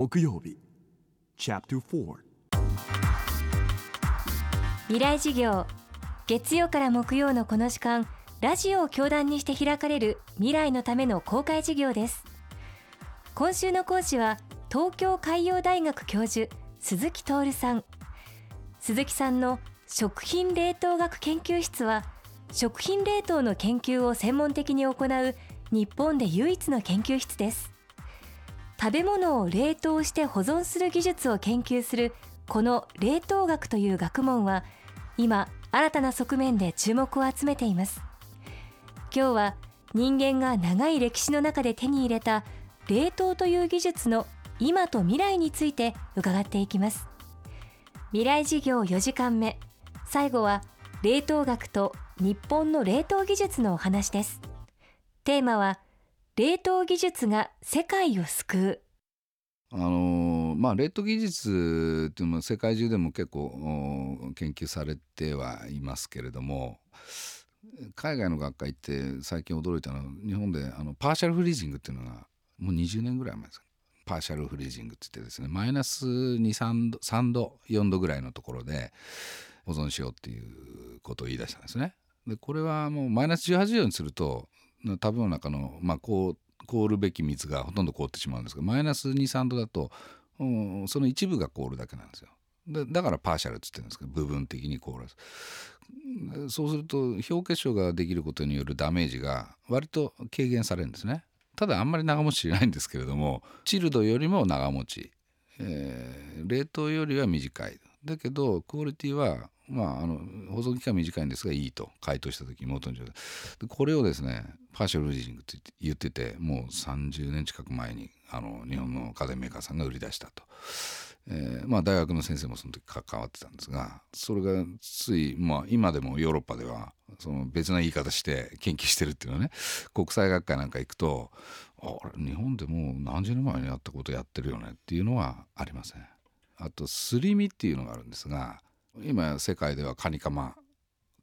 木曜日 Chapter 4未来事業月曜から木曜のこの時間ラジオを教壇にして開かれる未来のための公開事業です。今週の講師は東京海洋大学教授鈴木徹さん。鈴木さんの食品冷凍学研究室は食品冷凍の研究を専門的に行う日本で唯一の研究室です。食べ物を冷凍して保存する技術を研究するこの冷凍学という学問は今新たな側面で注目を集めています。今日は人間が長い歴史の中で手に入れた冷凍という技術の今と未来について伺っていきます。未来事業4時間目。最後は冷凍学と日本の冷凍技術のお話です。テーマは冷凍技術が世界を救うあのまあ、冷凍技術っていうのは世界中でも結構研究されてはいますけれども海外の学会って最近驚いたのは日本であのパーシャルフリージングっていうのがもう20年ぐらい前ですパーシャルフリージングって言ってですねマイナス23度3度4度ぐらいのところで保存しようっていうことを言い出したんですね。でこれはもうマイナス18度にすると食べ物の中の、まあ、こう凍るべき水がほとんど凍ってしまうんですがマイナス23度だと、うん、その一部が凍るだけなんですよ。でだからパーシャルっつってるんですけど部分的に凍らすそうすると表結晶ができることによるダメージが割と軽減されるんですね。ただあんまり長持ちしないんですけれどもチルドよりも長持ち、えー、冷凍よりは短い。だけどクオリティはまあ、あの保存期間短いんですがいいと回答した時元の状態これをですねパーシャルリージングって言っててもう30年近く前にあの日本の家電メーカーさんが売り出したと。えーまあ、大学の先生もその時関わってたんですがそれがつい、まあ、今でもヨーロッパではその別な言い方して研究してるっていうのはね国際学会なんか行くとあれ日本でもう何十年前にやったことやってるよねっていうのはありません。あとすり身っていうのがあるんですが今世界ではカニカマっ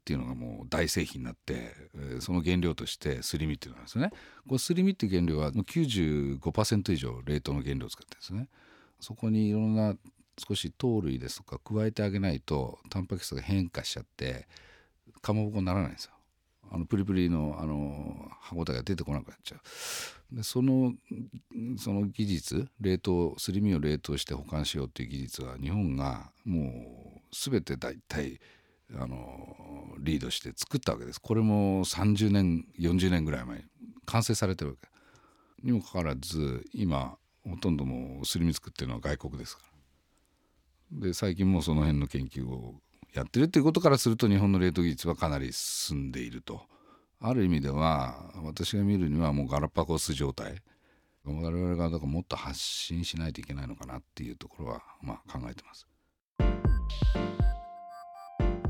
ていうのがもう大製品になってその原料としてすり身っていうのなんですね。これすり身っていう原料は95%以上冷凍の原料を使ってるんですね。そこにいろんな少し糖類ですとか加えてあげないとタンパク質が変化しちゃってかまぼこにならないんですよ。あのプリプリのあの歯応えが出てこなくなっちゃう。でそのその技術冷凍すり身を冷凍して保管しようっていう技術は日本がもう全て大体あのリードして作ったわけです。これも30年40年ぐらい前に完成されてるわけ。にもかかわらず今ほとんどもうすり身作ってるのは外国ですから。で最近もその辺の研究をやってるっていうことからすると日本の冷凍技術はかなり進んでいると。ある意味では私が見るにはもうガラパゴス状態。我々がだからもっと発信しないといけないのかなっていうところはまあ考えてます。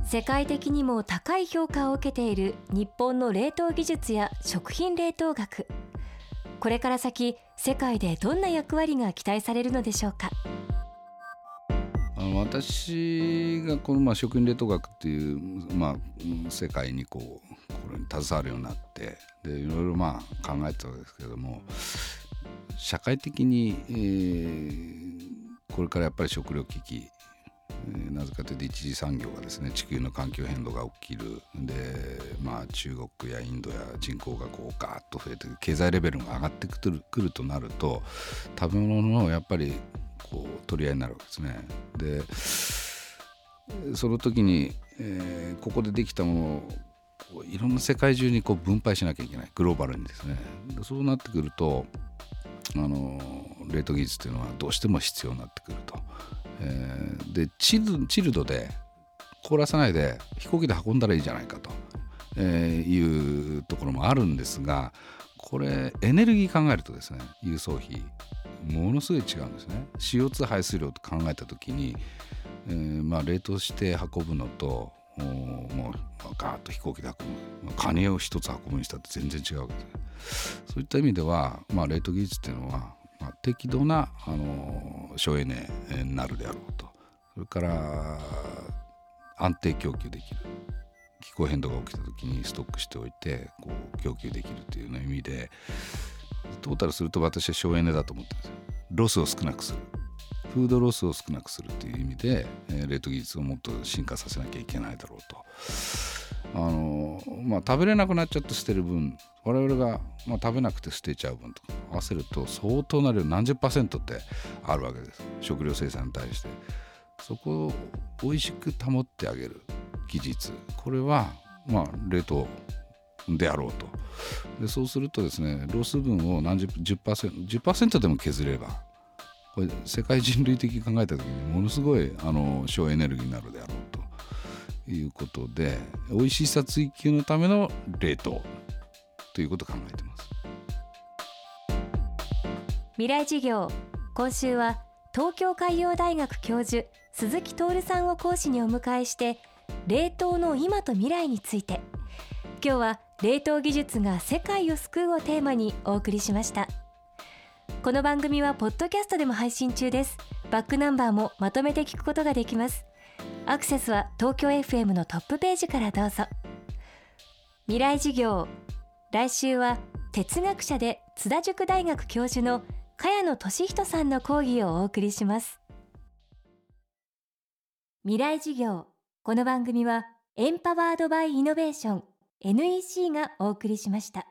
世界的にも高い評価を受けている日本の冷凍技術や食品冷凍学。これから先世界でどんな役割が期待されるのでしょうか？私がこのまあ食品冷凍学っていう、まあ、世界にこうこれに携わるようになってでいろいろまあ考えてたわけですけれども社会的に、えー、これからやっぱり食料危機なぜかというと一次産業がですね地球の環境変動が起きるで、まあ、中国やインドや人口がこうガーッと増えて経済レベルが上がってくるくるとなると食べ物のやっぱりこう取り合いになるわけですね。でその時に、えー、ここでできたものをいろんな世界中にこう分配しなきゃいけないグローバルにですねそうなってくるとあの冷凍技術というのはどうしても必要になってくると。えー、でチルチルドで凍らさないで飛行機で運んだらいいじゃないかと、えー、いうところもあるんですがこれエネルギー考えるとですね輸送費ものすごい違うんですね。CO2 排出量と考えた時に、えーまあ、冷凍して運ぶのともうガーッと飛行機で運ぶカニを一つ運ぶにしたって全然違うわけですそういった意味では、まあ、冷凍技術っていうのは、適度なあの省エネになるであろうとそれから安定供給できる気候変動が起きた時にストックしておいてこう供給できるというような意味でトータルすると私は省エネだと思ってるんです。ロスを少なくするフードロスを少なくするという意味で、えー、冷凍技術をもっと進化させなきゃいけないだろうと。あのまあ、食べれなくなっちゃって捨てる分我々が、まあ、食べなくて捨てちゃう分とか合わせると相当な量何十パーセントってあるわけです。食料生産に対してそこを美味しく保ってあげる技術。これは、まあ、冷凍であろうと。でそうするとですねロス分を何十 10%, 10%でも削ればこれ世界人類的に考えた時にものすごいあの省エネルギーになるであろうということで美味しさ追求のための冷凍。ということを考えています。未来事業今週は東京海洋大学教授鈴木徹さんを講師にお迎えして冷凍の今と未来について。今日は冷凍技術が世界を救うをテーマにお送りしました。この番組はポッドキャストでも配信中です。バックナンバーもまとめて聞くことができます。アクセスは東京 FM のトップページからどうぞ。未来事業来週は哲学者で津田塾大学教授の茅野俊人さんの講義をお送りします。未来事業。この番組はエンパワードバイイノベーション。NEC がお送りしました。